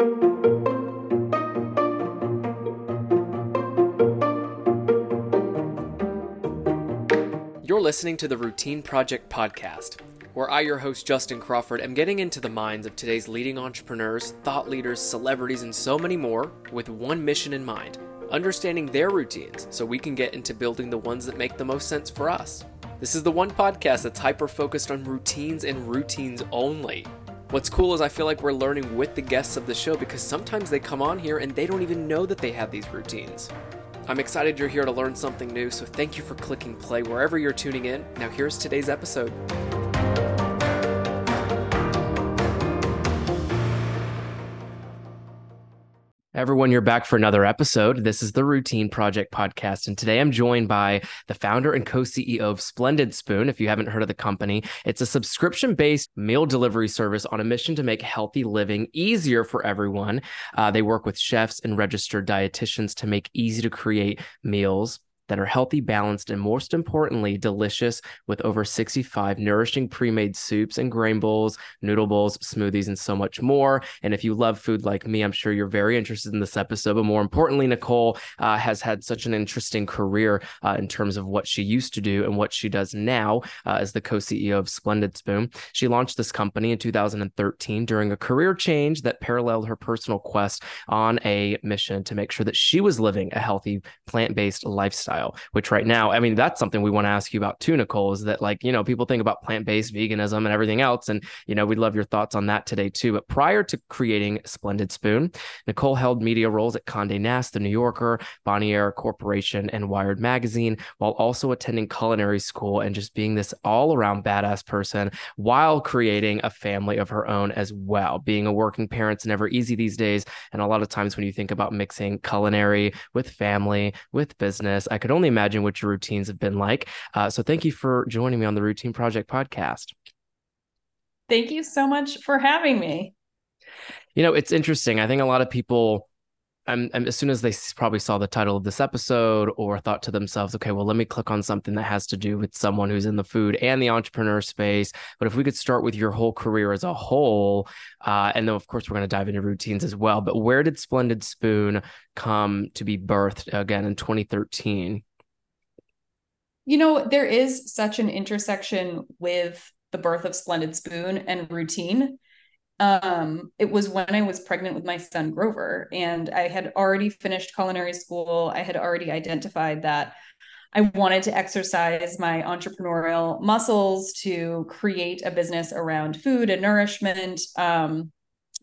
You're listening to the Routine Project podcast, where I, your host Justin Crawford, am getting into the minds of today's leading entrepreneurs, thought leaders, celebrities, and so many more with one mission in mind understanding their routines so we can get into building the ones that make the most sense for us. This is the one podcast that's hyper focused on routines and routines only. What's cool is I feel like we're learning with the guests of the show because sometimes they come on here and they don't even know that they have these routines. I'm excited you're here to learn something new, so thank you for clicking play wherever you're tuning in. Now, here's today's episode. Everyone, you're back for another episode. This is the Routine Project podcast. And today I'm joined by the founder and co CEO of Splendid Spoon. If you haven't heard of the company, it's a subscription based meal delivery service on a mission to make healthy living easier for everyone. Uh, they work with chefs and registered dietitians to make easy to create meals that are healthy, balanced, and most importantly, delicious with over 65 nourishing pre made soups and grain bowls, noodle bowls, smoothies, and so much more. And if you love food like me, I'm sure you're very interested in this episode. But more importantly, Nicole uh, has had such an interesting career uh, in terms of what she used to do and what she does now uh, as the co CEO of Splendid Spoon. She launched this company in 2013 during a career change that paralleled her personal quest on a mission to make sure that she was living a healthy, plant based lifestyle lifestyle, which right now, I mean, that's something we want to ask you about too, Nicole, is that like, you know, people think about plant based veganism and everything else. And, you know, we'd love your thoughts on that today too. But prior to creating Splendid Spoon, Nicole held media roles at Conde Nast, The New Yorker, Bonnier Corporation, and Wired Magazine, while also attending culinary school and just being this all around badass person while creating a family of her own as well. Being a working parent's never easy these days. And a lot of times when you think about mixing culinary with family, with business, I could could only imagine what your routines have been like. Uh, so thank you for joining me on the Routine Project podcast. Thank you so much for having me. You know, it's interesting. I think a lot of people I'm, I'm, as soon as they probably saw the title of this episode or thought to themselves, okay, well, let me click on something that has to do with someone who's in the food and the entrepreneur space. But if we could start with your whole career as a whole, uh, and then of course we're going to dive into routines as well. But where did Splendid Spoon come to be birthed again in 2013? You know, there is such an intersection with the birth of Splendid Spoon and routine um, it was when I was pregnant with my son Grover, and I had already finished culinary school. I had already identified that I wanted to exercise my entrepreneurial muscles to create a business around food and nourishment. Um,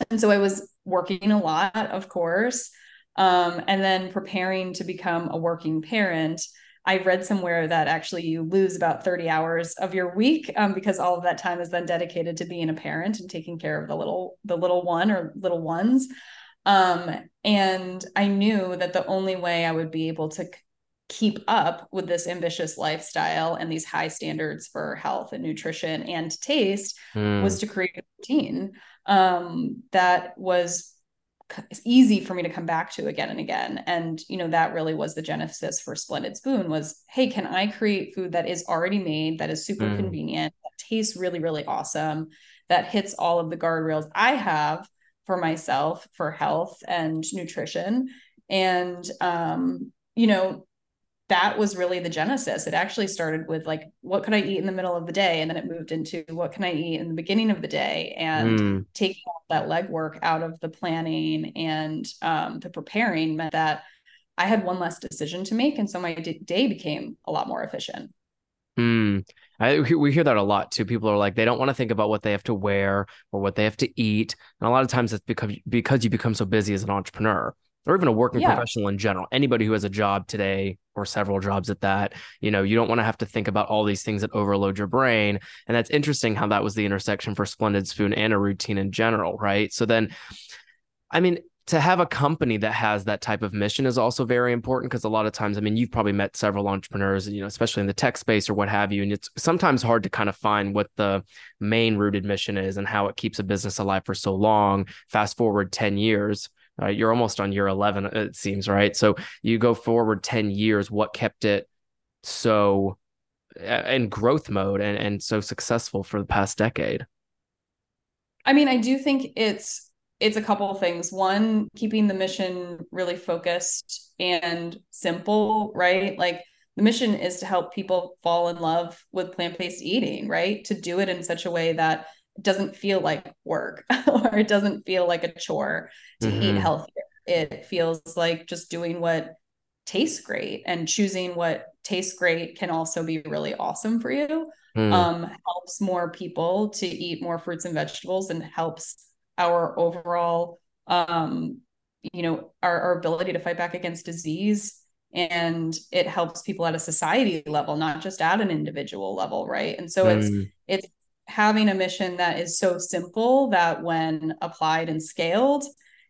and so I was working a lot, of course, um, and then preparing to become a working parent. I read somewhere that actually you lose about 30 hours of your week um, because all of that time is then dedicated to being a parent and taking care of the little the little one or little ones. Um, and I knew that the only way I would be able to keep up with this ambitious lifestyle and these high standards for health and nutrition and taste mm. was to create a routine um, that was it's easy for me to come back to again and again and you know that really was the genesis for splendid spoon was hey can i create food that is already made that is super mm. convenient that tastes really really awesome that hits all of the guardrails i have for myself for health and nutrition and um you know that was really the genesis. It actually started with like, what could I eat in the middle of the day? And then it moved into what can I eat in the beginning of the day and mm. taking all that legwork out of the planning and um, the preparing meant that I had one less decision to make. And so my d- day became a lot more efficient. Mm. I, we hear that a lot too. People are like, they don't want to think about what they have to wear or what they have to eat. And a lot of times it's because, because you become so busy as an entrepreneur or even a working yeah. professional in general. Anybody who has a job today or several jobs at that, you know, you don't want to have to think about all these things that overload your brain. And that's interesting how that was the intersection for Splendid Spoon and a routine in general, right? So then, I mean, to have a company that has that type of mission is also very important because a lot of times, I mean, you've probably met several entrepreneurs, you know, especially in the tech space or what have you. And it's sometimes hard to kind of find what the main rooted mission is and how it keeps a business alive for so long. Fast forward 10 years, uh, you're almost on year 11 it seems right so you go forward 10 years what kept it so uh, in growth mode and, and so successful for the past decade i mean i do think it's it's a couple of things. One, keeping the mission really focused and simple, right? Like the mission is to help people fall in love with plant-based eating, right? To do it in such a way that doesn't feel like work or it doesn't feel like a chore to mm-hmm. eat healthier. It feels like just doing what tastes great and choosing what tastes great can also be really awesome for you. Mm. Um, helps more people to eat more fruits and vegetables and helps our overall um, you know our, our ability to fight back against disease and it helps people at a society level not just at an individual level right and so mm. it's it's having a mission that is so simple that when applied and scaled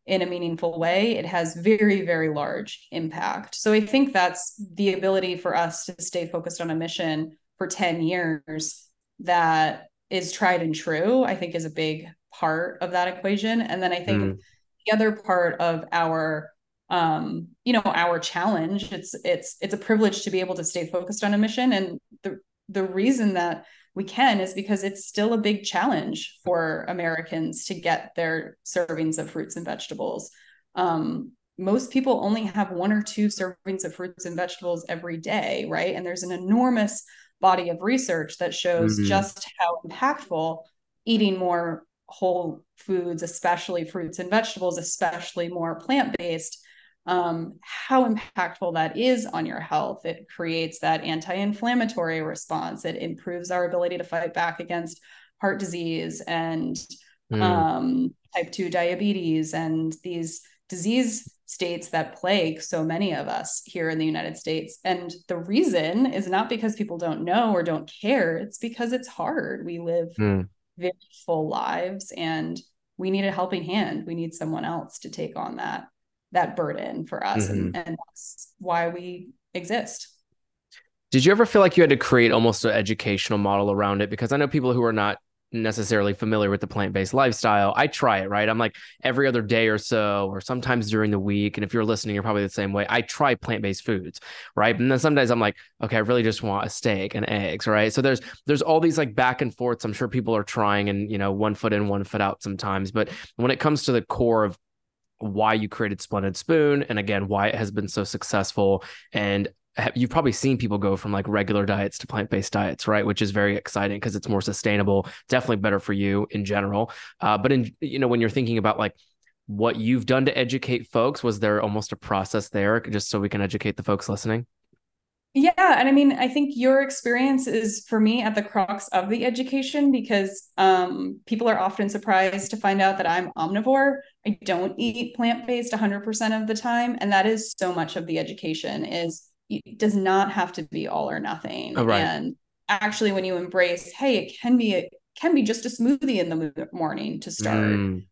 in a meaningful way it has very very large impact so i think that's the ability for us to stay focused on a mission for 10 years that is tried and true i think is a big part of that equation. And then I think mm. the other part of our um you know our challenge it's it's it's a privilege to be able to stay focused on a mission and the the reason that we can is because it's still a big challenge for Americans to get their servings of fruits and vegetables. Um, most people only have one or two servings of fruits and vegetables every day, right? And there's an enormous body of research that shows mm-hmm. just how impactful eating more whole foods, especially fruits and vegetables, especially more plant based, um, how impactful that is on your health. It creates that anti inflammatory response, it improves our ability to fight back against heart disease and mm. um, type 2 diabetes and these disease states that plague so many of us here in the United States. And the reason is not because people don't know or don't care, it's because it's hard. We live mm very full lives and we need a helping hand we need someone else to take on that that burden for us mm-hmm. and, and that's why we exist. Did you ever feel like you had to create almost an educational model around it? Because i know people who are not necessarily familiar with the plant-based lifestyle. I try it right? I'm like every other day or so or sometimes during the week and if you're listening you're probably the same way. I try plant-based foods right? And then sometimes i'm like okay i really just want a steak and eggs right? So there's there's all these like back and forths i'm sure people are trying and you know one foot in one foot out sometimes. But when it comes to the core of why you created Splendid Spoon and again why it has been so successful. And you've probably seen people go from like regular diets to plant-based diets right? Which is very exciting because it's more sustainable definitely better for you in general. Uh, but in you know when you're thinking about like what you've done to educate folks was there almost a process there just so we can educate the folks listening yeah and i mean i think your experience is for me at the crux of the education because um, people are often surprised to find out that i'm omnivore i don't eat plant-based 100% of the time and that is so much of the education is it does not have to be all or nothing. Oh, right. And actually, when you embrace, hey, it can be it can be just a smoothie in the morning to start. Mm.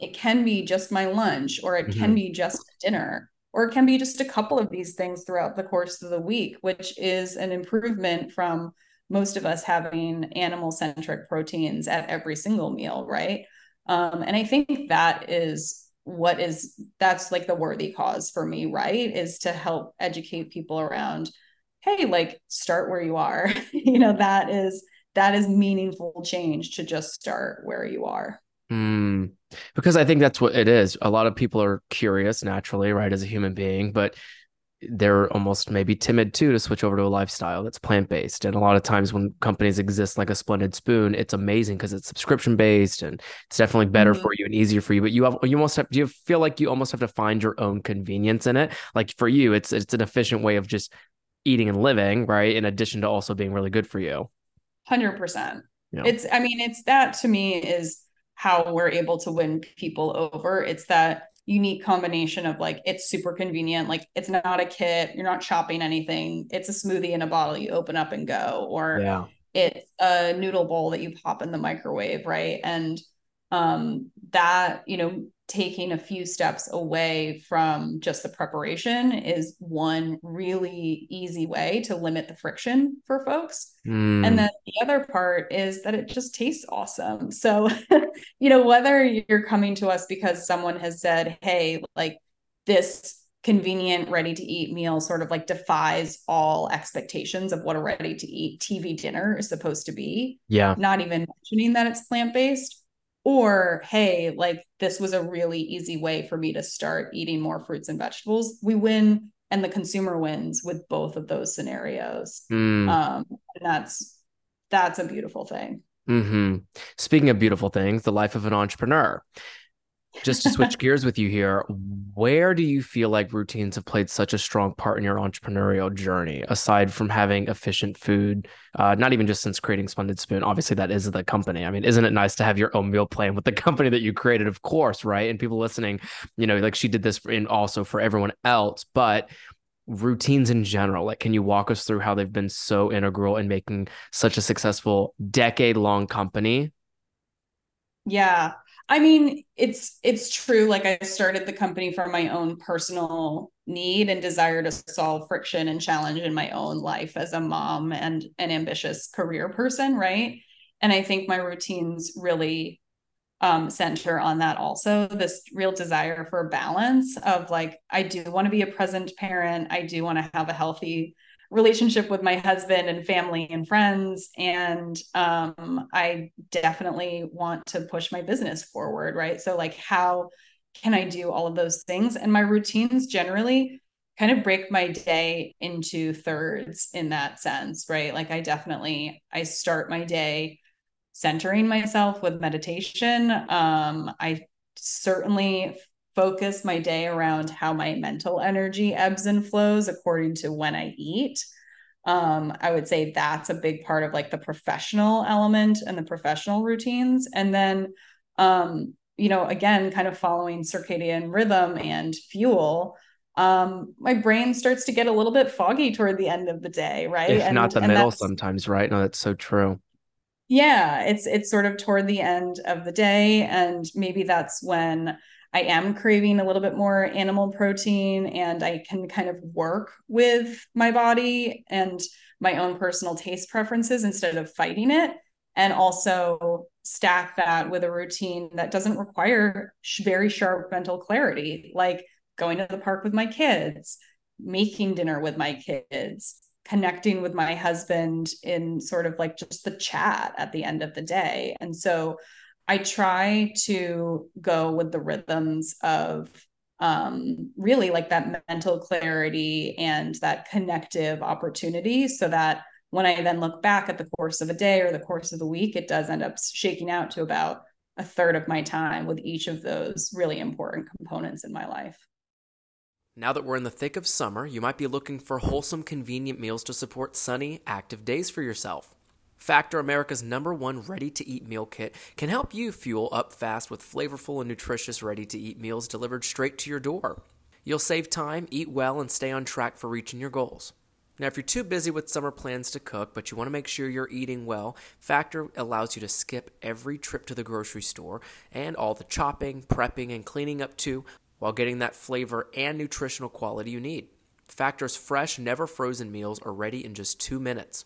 It can be just my lunch, or it mm-hmm. can be just dinner, or it can be just a couple of these things throughout the course of the week, which is an improvement from most of us having animal centric proteins at every single meal, right? Um, and I think that is what is that's like the worthy cause for me right? Is to help educate people around hey like start where you are. You know that is that is meaningful change to just start where you are mm, because i think that's what it is a lot of people are curious naturally right as a human being but they're almost maybe timid too to switch over to a lifestyle that's plant based. And a lot of times when companies exist like a Splendid Spoon, it's amazing because it's subscription based and it's definitely better mm-hmm. for you and easier for you. But you have you almost have do you feel like you almost have to find your own convenience in it? Like for you, it's it's an efficient way of just eating and living, right? In addition to also being really good for you. Hundred percent. It's I mean, it's that to me is how we're able to win people over. It's that unique combination of like it's super convenient like it's not a kit you're not chopping anything it's a smoothie in a bottle you open up and go or yeah. it's a noodle bowl that you pop in the microwave right and um that you know taking a few steps away from just the preparation is one really easy way to limit the friction for folks. Mm. And then the other part is that it just tastes awesome. So, you know, whether you're coming to us because someone has said, hey, like this convenient, ready to eat meal sort of like defies all expectations of what a ready to eat TV dinner is supposed to be. Yeah. Not even mentioning that it's plant based or hey like this was a really easy way for me to start eating more fruits and vegetables we win and the consumer wins with both of those scenarios mm. um, and that's that's a beautiful thing mm-hmm. speaking of beautiful things the life of an entrepreneur just to switch gears with you here, where do you feel like routines have played such a strong part in your entrepreneurial journey, aside from having efficient food? Uh, not even just since creating Splendid Spoon. Obviously, that is the company. I mean, isn't it nice to have your own meal plan with the company that you created? Of course, right? And people listening, you know, like she did this in also for everyone else, but routines in general like can you walk us through how they've been so integral in making such a successful decade long company yeah I mean, it's it's true. Like I started the company for my own personal need and desire to solve friction and challenge in my own life as a mom and an ambitious career person, right? And I think my routines really um, center on that also this real desire for balance of like i do want to be a present parent i do want to have a healthy relationship with my husband and family and friends and um, i definitely want to push my business forward right? So like how can i do all of those things? And my routines generally kind of break my day into thirds in that sense right? Like i definitely i start my day centering myself with meditation. Um, i certainly focus my day around how my mental energy ebbs and flows according to when I eat. Um, I would say that's a big part of like the professional element and the professional routines. And then, um, you know, again, kind of following circadian rhythm and fuel, um, my brain starts to get a little bit foggy toward the end of the day, right? If and, not the middle sometimes, right? No, that's so true. Yeah, it's it's sort of toward the end of the day. And maybe that's when I am craving a little bit more animal protein and I can kind of work with my body and my own personal taste preferences instead of fighting it. And also stack that with a routine that doesn't require very sharp mental clarity, like going to the park with my kids, making dinner with my kids, connecting with my husband in sort of like just the chat at the end of the day. And so I try to go with the rhythms of um, really like that mental clarity and that connective opportunity so that when I then look back at the course of a day or the course of the week, it does end up shaking out to about a third of my time with each of those really important components in my life. Now that we're in the thick of summer, you might be looking for wholesome, convenient meals to support sunny, active days for yourself. Factor America's number one ready to eat meal kit can help you fuel up fast with flavorful and nutritious ready to eat meals delivered straight to your door. You'll save time, eat well, and stay on track for reaching your goals. Now, if you're too busy with summer plans to cook, but you want to make sure you're eating well, Factor allows you to skip every trip to the grocery store and all the chopping, prepping, and cleaning up too, while getting that flavor and nutritional quality you need. Factor's fresh, never frozen meals are ready in just two minutes.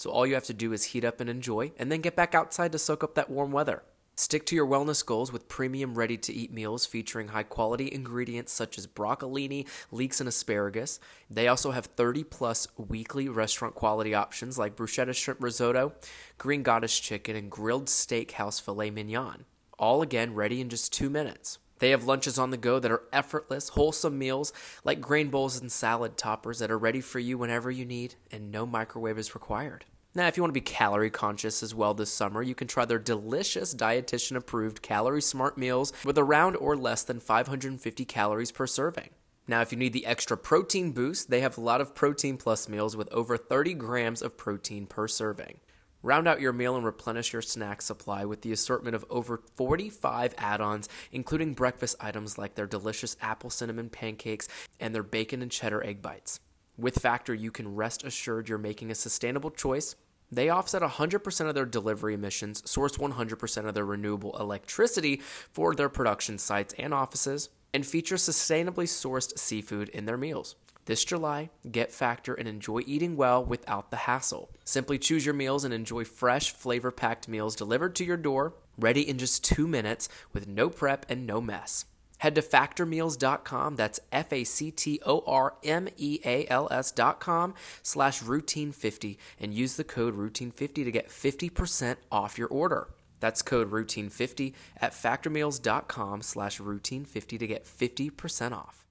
So all you have to do is heat up and enjoy, and then get back outside to soak up that warm weather. Stick to your wellness goals with premium ready to eat meals featuring high quality ingredients such as broccolini, leeks, and asparagus. They also have 30 plus weekly restaurant quality options like bruschetta shrimp risotto, green goddess chicken, and grilled steakhouse filet mignon. All again ready in just two minutes. They have lunches on the go that are effortless, wholesome meals like grain bowls and salad toppers that are ready for you whenever you need, and no microwave is required. Now, if you want to be calorie conscious as well this summer, you can try their delicious dietitian approved calorie smart meals with around or less than 550 calories per serving. Now, if you need the extra protein boost, they have a lot of protein plus meals with over 30 grams of protein per serving. Round out your meal and replenish your snack supply with the assortment of over 45 add ons, including breakfast items like their delicious apple cinnamon pancakes and their bacon and cheddar egg bites. With Factor, you can rest assured you're making a sustainable choice. They offset 100% of their delivery emissions, source 100% of their renewable electricity for their production sites and offices, and feature sustainably sourced seafood in their meals. This July, get Factor and enjoy eating well without the hassle. Simply choose your meals and enjoy fresh, flavor packed meals delivered to your door, ready in just two minutes with no prep and no mess. Head to factormeals.com, that's F A C T O R M E A L S.com slash routine50 and use the code routine50 to get 50% off your order. That's code routine50 at factormeals.com slash routine50 to get 50% off.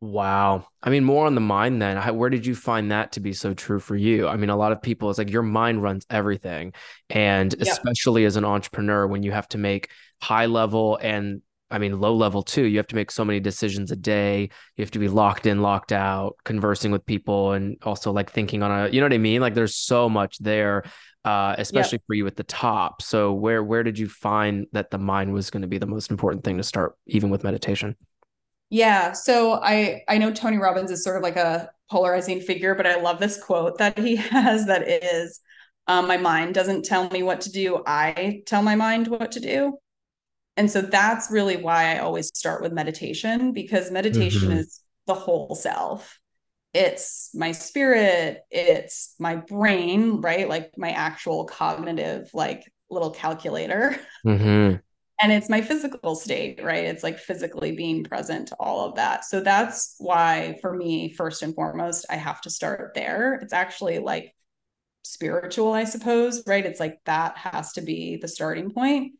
Wow. I mean, more on the mind then. How, where did you find that to be so true for you? I mean, a lot of people, it's like your mind runs everything. And yeah. especially as an entrepreneur, when you have to make high level and I mean, low level too. You have to make so many decisions a day. You have to be locked in, locked out, conversing with people, and also like thinking on a, you know what I mean? Like there's so much there, uh, especially yep. for you at the top. So where where did you find that the mind was going to be the most important thing to start, even with meditation? Yeah. So I I know Tony Robbins is sort of like a polarizing figure, but I love this quote that he has that is, um, "My mind doesn't tell me what to do. I tell my mind what to do." And so that's really why I always start with meditation because meditation mm-hmm. is the whole self. It's my spirit, it's my brain, right? Like my actual cognitive, like little calculator. Mm-hmm. And it's my physical state, right? It's like physically being present to all of that. So that's why, for me, first and foremost, I have to start there. It's actually like spiritual, I suppose, right? It's like that has to be the starting point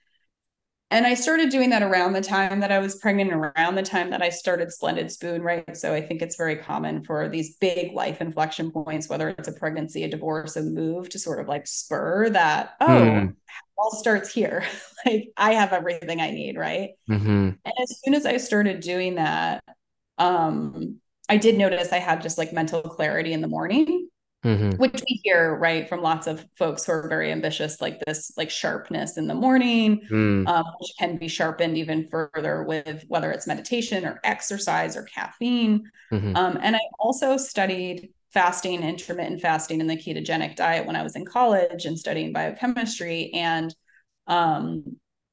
and I started doing that around the time that I was pregnant, around the time that I started Splendid Spoon, right? So I think it's very common for these big life inflection points, whether it's a pregnancy, a divorce, a move, to sort of like spur that, oh, mm. all starts here. like I have everything I need, right? Mm-hmm. And as soon as I started doing that, um, I did notice I had just like mental clarity in the morning mm-hmm. which we hear right from lots of folks who are very ambitious like this like sharpness in the morning mm. um, which can be sharpened even further with whether it's meditation or exercise or caffeine mm-hmm. um, and i also studied fasting intermittent fasting and the ketogenic diet when i was in college and studying biochemistry and um,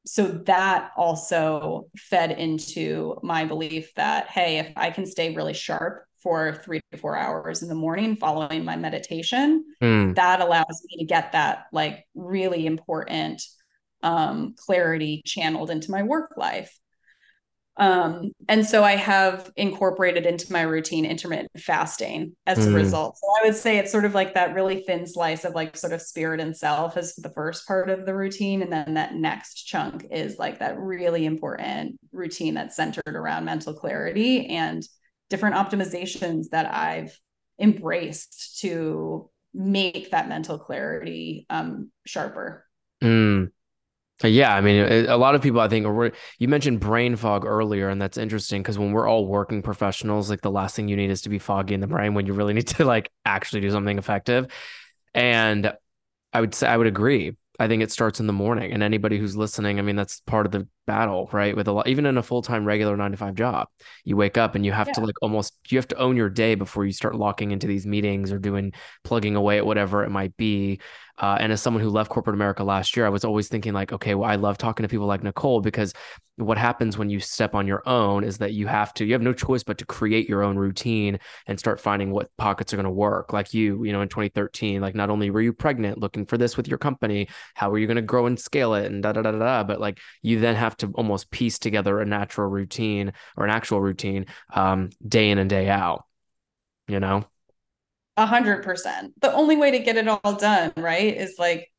so that also fed into my belief that hey if i can stay really sharp for three to four hours in the morning following my meditation. Mm. That allows me to get that like really important um, clarity channeled into my work life. Um, and so I have incorporated into my routine intermittent fasting as mm. a result. So I would say it's sort of like that really thin slice of like sort of spirit and self as the first part of the routine. And then that next chunk is like that really important routine that's centered around mental clarity and different optimizations that I've embraced to make that mental clarity um, sharper. Mm. Yeah, I mean, a lot of people, I think, you mentioned brain fog earlier, and that's interesting because when we're all working professionals, like the last thing you need is to be foggy in the brain when you really need to like actually do something effective. And I would say I would agree. I think it starts in the morning, and anybody who's listening, I mean, that's part of the battle, right? With a lot, even in a full time regular nine to five job, you wake up and you have yeah. to like almost, you have to own your day before you start locking into these meetings or doing plugging away at whatever it might be. Uh, and as someone who left corporate America last year, I was always thinking like, okay, well, I love talking to people like Nicole because what happens when you step on your own is that you have to, you have no choice but to create your own routine and start finding what pockets are going to work. Like you, you know, in 2013, like not only were you pregnant looking for this with your company, how are you going to grow and scale it and da da da da, but like you then have to almost piece together a natural routine or an actual routine um, day in and day out, you know? A hundred percent. The only way to get it all done, right, is like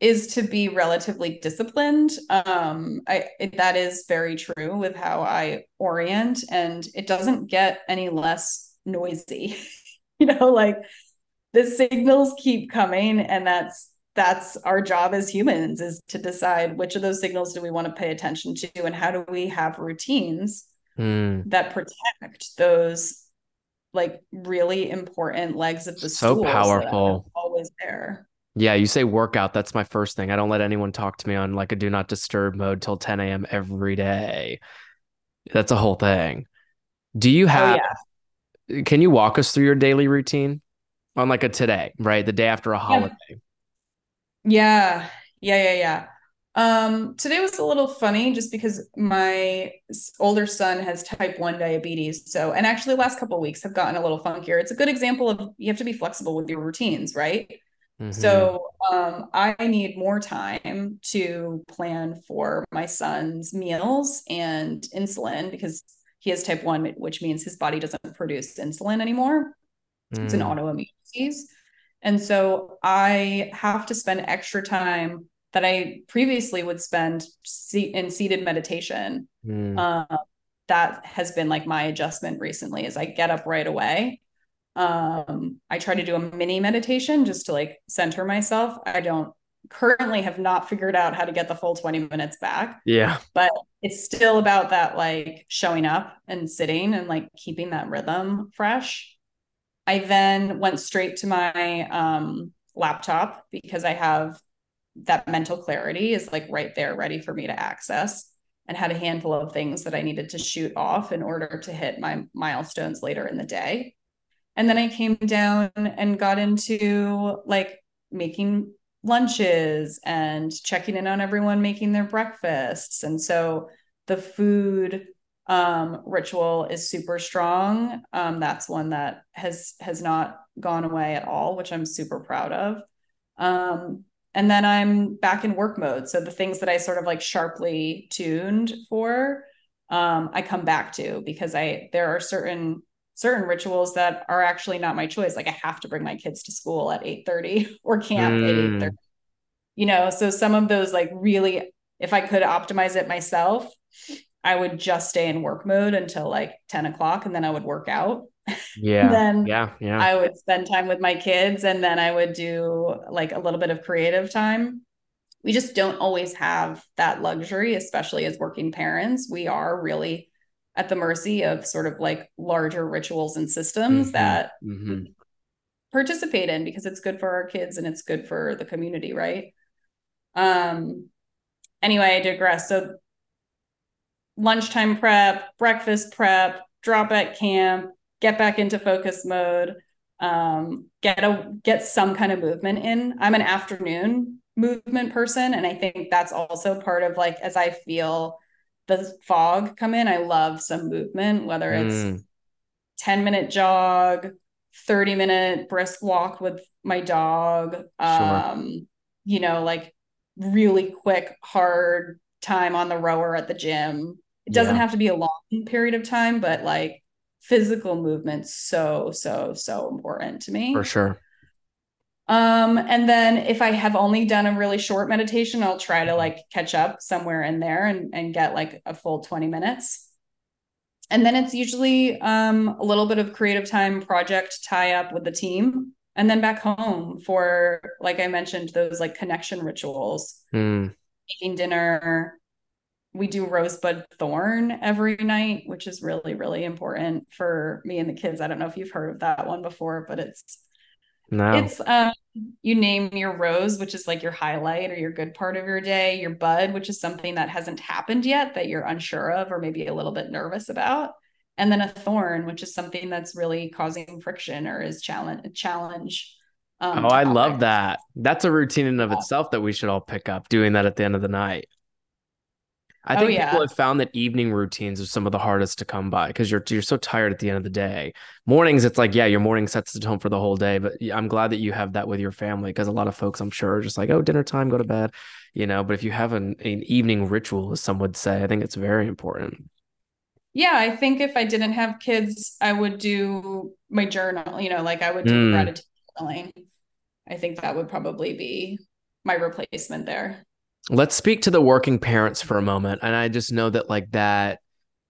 is to be relatively disciplined. Um, I that is very true with how I orient, and it doesn't get any less noisy. you know, like the signals keep coming, and that's that's our job as humans is to decide which of those signals do we want to pay attention to, and how do we have routines mm. that protect those like really important legs of the so powerful. always there. Yeah you say workout that's my first thing. I don't let anyone talk to me on like a do not disturb mode till 10 a.m every day. That's a whole thing. Do you oh, have oh, yeah. can you walk us through your daily routine? On like a today right? The day after a holiday. yeah yeah yeah yeah Yeah. um, today was a little funny just because my older son has type 1 diabetes. So, and actually the last couple weeks have gotten a little funkier. It's a good example of you have to be flexible with your routines, right? Mm-hmm. So, um, I need more time to plan for my son's meals and insulin because he has type 1, which means his body doesn't produce insulin anymore. Mm. It's an mm. autoimmune disease. And so I have to spend extra time that I previously would spend in seated meditation. Mm. Uh, that has been like my adjustment recently is I get up right away. Um, I try to do a mini meditation just to like center myself. I don't currently have not figured out how to get the full 20 minutes back. Yeah. But it's still about that like showing up and sitting and like keeping that rhythm fresh. I then went straight to my um, laptop because I have that mental clarity is like right there ready for me to access and had a handful of things that I needed to shoot off in order to hit my milestones later in the day. And then I came down and got into like making lunches and checking in on everyone making their breakfasts. And so the food um, ritual is super strong. Um, that's one that has has not gone away at all, which I'm super proud of. Um, and then I'm back in work mode. So the things that I sort of like sharply tuned for, um, I come back to because I there are certain certain rituals that are actually not my choice. Like I have to bring my kids to school at 8 30 or camp mm. at 8 30. You know, so some of those like really, if I could optimize it myself, I would just stay in work mode until like 10 o'clock and then I would work out. Yeah. then yeah, yeah. I would spend time with my kids and then I would do like a little bit of creative time. We just don't always have that luxury, especially as working parents. We are really at the mercy of sort of like larger rituals and systems mm-hmm. that mm-hmm. participate in because it's good for our kids and it's good for the community, right? Um anyway, I digress. So lunchtime prep, breakfast prep, drop at camp, get back into focus mode, um, get a get some kind of movement in. I'm an afternoon movement person, and I think that's also part of like as I feel the fog come in, I love some movement, whether it's mm. 10 minute jog, 30 minute brisk walk with my dog, um, sure. you know, like really quick, hard time on the rower at the gym. It doesn't yeah. have to be a long period of time, but like physical movement so so so important to me. For sure. Um, and then if I have only done a really short meditation, I'll try to like catch up somewhere in there and, and get like a full 20 minutes. And then it's usually um, a little bit of creative time project tie up with the team and then back home for like I mentioned, those like connection rituals, mm. Making dinner, we do rosebud thorn every night, which is really, really important for me and the kids. I don't know if you've heard of that one before, but it's no. It's um you name your rose, which is like your highlight or your good part of your day, your bud, which is something that hasn't happened yet that you're unsure of or maybe a little bit nervous about. And then a thorn, which is something that's really causing friction or is challenge challenge. Um, oh, I love that. That's a routine in of itself that we should all pick up doing that at the end of the night. I think oh, yeah. people have found that evening routines are some of the hardest to come by because you're you're so tired at the end of the day. Mornings, it's like yeah, your morning sets the tone for the whole day. But I'm glad that you have that with your family because a lot of folks, I'm sure, are just like oh, dinner time, go to bed, you know. But if you have an, an evening ritual, as some would say, I think it's very important. Yeah, I think if I didn't have kids, I would do my journal. You know, like I would do mm. gratitude journaling. I think that would probably be my replacement there. Let's speak to the working parents for a moment. And i just know that like that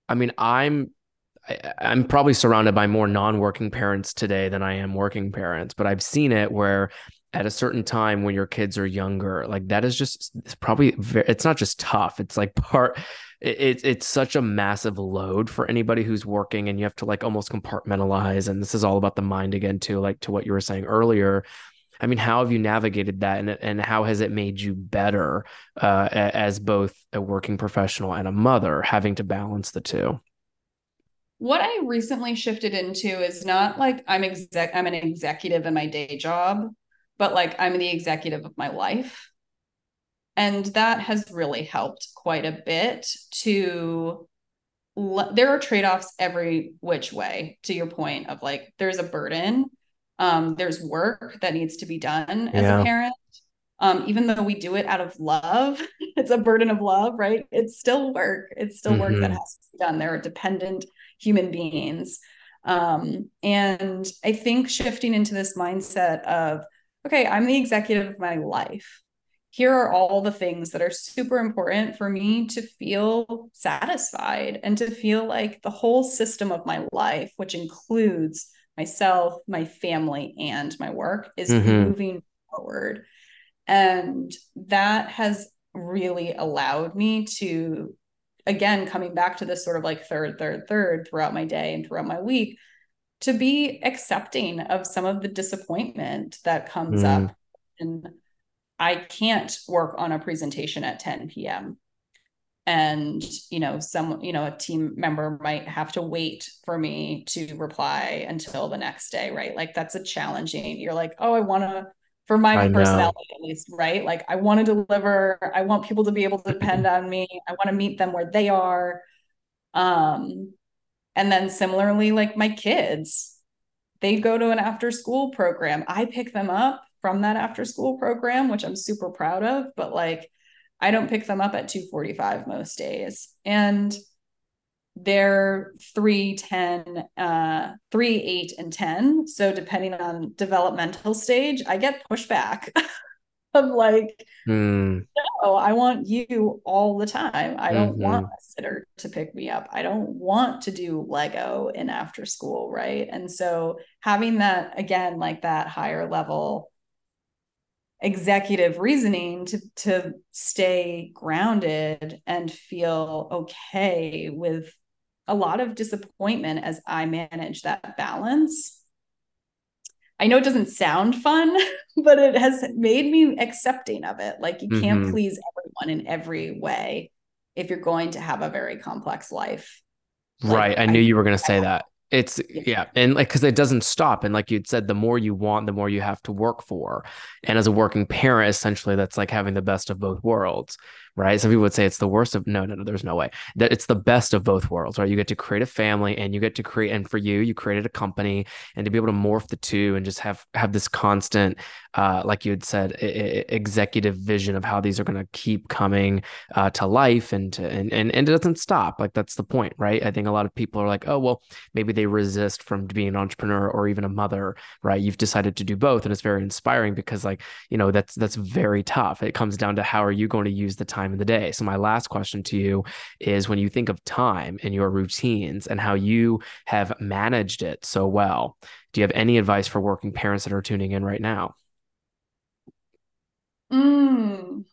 i mean i'm i'm probably surrounded by more non-working parents today than i am working parents but i've seen it where at a certain time when your kids are younger like that is just it's probably very, it's not just tough. It's like part it, it's such a massive load for anybody who's working and you have to like almost compartmentalize. And this is all about the mind again too like to what you were saying earlier I mean, how have you navigated that, and and how has it made you better uh, as both a working professional and a mother, having to balance the two? What I recently shifted into is not like I'm exec I'm an executive in my day job, but like I'm the executive of my life. And that has really helped quite a bit to there are trade-offs every which way to your point of like there's a burden um, there's work that needs to be done as yeah. a parent. Um, even though we do it out of love, it's a burden of love, right? It's still work. It's still mm-hmm. work that mm-hmm. has to be done. There are dependent human beings. Um, and I think shifting into this mindset of, okay, I'm the executive of my life. here are all the things that are super important for me to feel satisfied and to feel like the whole system of my life, which includes myself, my family, and my work, is mm-hmm. moving forward. And that has really allowed me to, again, coming back to this sort of like third, third, third throughout my day and throughout my week, to be accepting of some of the disappointment that comes mm. up. And I can't work on a presentation at 10 p.m. And, you know, some, you know, a team member might have to wait for me to reply until the next day, right? Like that's a challenging, you're like, oh, I want to, for my I personality know. at least, right? Like I want to deliver, I want people to be able to depend on me. I want to meet them where they are. Um, and then similarly, like my kids, they go to an after school program. I pick them up from that after school program, which I'm super proud of, but like I don't pick them up at 245 most days. And they're 3 10 uh 3 8 and 10 so depending on developmental stage i get pushback of like mm. no i want you all the time i don't mm-hmm. want a sitter to pick me up i don't want to do lego in after school right and so having that again like that higher level executive reasoning to to stay grounded and feel okay with a lot of disappointment as I manage that balance. I know it doesn't sound fun, but it has made me accepting of it. Like you can't mm-hmm. please everyone in every way if you're going to have a very complex life. Right. I knew I, you were going to say that. It's yeah, and like because it doesn't stop, and like you'd said, the more you want, the more you have to work for. And as a working parent, essentially, that's like having the best of both worlds, right? Some people would say it's the worst of no, no, no. There's no way that it's the best of both worlds, right? You get to create a family, and you get to create, and for you, you created a company, and to be able to morph the two and just have have this constant, uh, like you had said, I- I- executive vision of how these are going to keep coming uh, to life, and to and, and and it doesn't stop. Like that's the point, right? I think a lot of people are like, oh well, maybe they resist from being an entrepreneur or even a mother, right? You've decided to do both, and it's very inspiring because, like, you know, that's that's very tough. It comes down to how are you going to use the time in the day. So my last question to you is: when you think of time in your routines and how you have managed it so well, do you have any advice for working parents that are tuning in right now? Mm,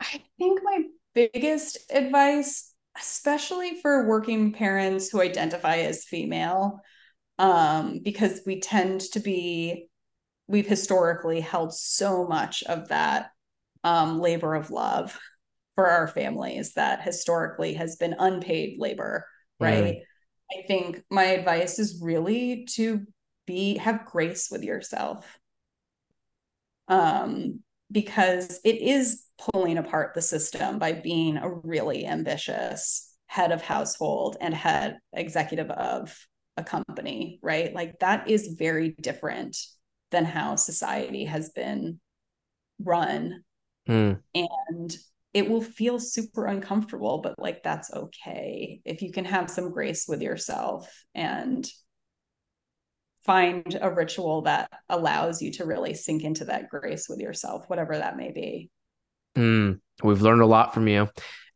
I think my biggest advice especially for working parents who identify as female, um, because we tend to be, we've historically held so much of that um, labor of love for our families that historically has been unpaid labor, right? Mm. I think my advice is really to be have grace with yourself. Um, because it is pulling apart the system by being a really ambitious head of household and head executive of a company, right? Like that is very different than how society has been run. Mm. And it will feel super uncomfortable, but like that's okay. If you can have some grace with yourself and find a ritual that allows you to really sink into that grace with yourself, whatever that may be. Mm, we've learned a lot from you.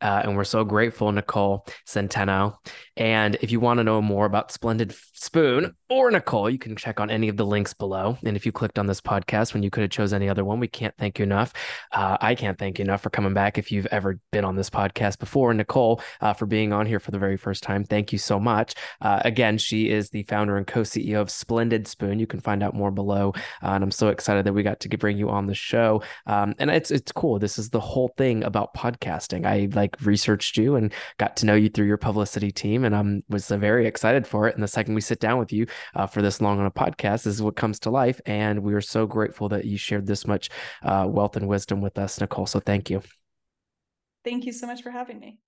Uh, and we're so grateful, Nicole Centeno. And if you want to know more about Splendid Spoon or Nicole, you can check on any of the links below. And if you clicked on this podcast when you could have chose any other one, we can't thank you enough. Uh, I can't thank you enough for coming back. If you've ever been on this podcast before, Nicole, uh, for being on here for the very first time, thank you so much. Uh, again, she is the founder and co-CEO of Splendid Spoon. You can find out more below. Uh, and I'm so excited that we got to bring you on the show. Um, and it's it's cool. This is the whole thing about podcasting. I like researched you and got to know you through your publicity team, and I um, was uh, very excited for it. And the second we sit down with you uh, for this long on a podcast, this is what comes to life. And we are so grateful that you shared this much uh, wealth and wisdom with us, Nicole. So thank you. Thank you so much for having me.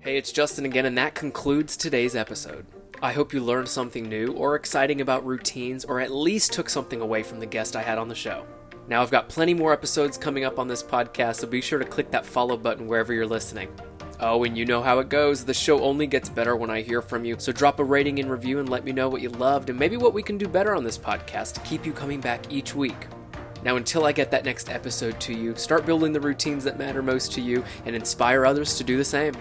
Hey, it's Justin again, and that concludes today's episode. I hope you learned something new or exciting about routines, or at least took something away from the guest I had on the show. Now, I've got plenty more episodes coming up on this podcast, so be sure to click that follow button wherever you're listening. Oh, and you know how it goes. The show only gets better when I hear from you. So drop a rating and review and let me know what you loved and maybe what we can do better on this podcast to keep you coming back each week. Now, until I get that next episode to you, start building the routines that matter most to you and inspire others to do the same.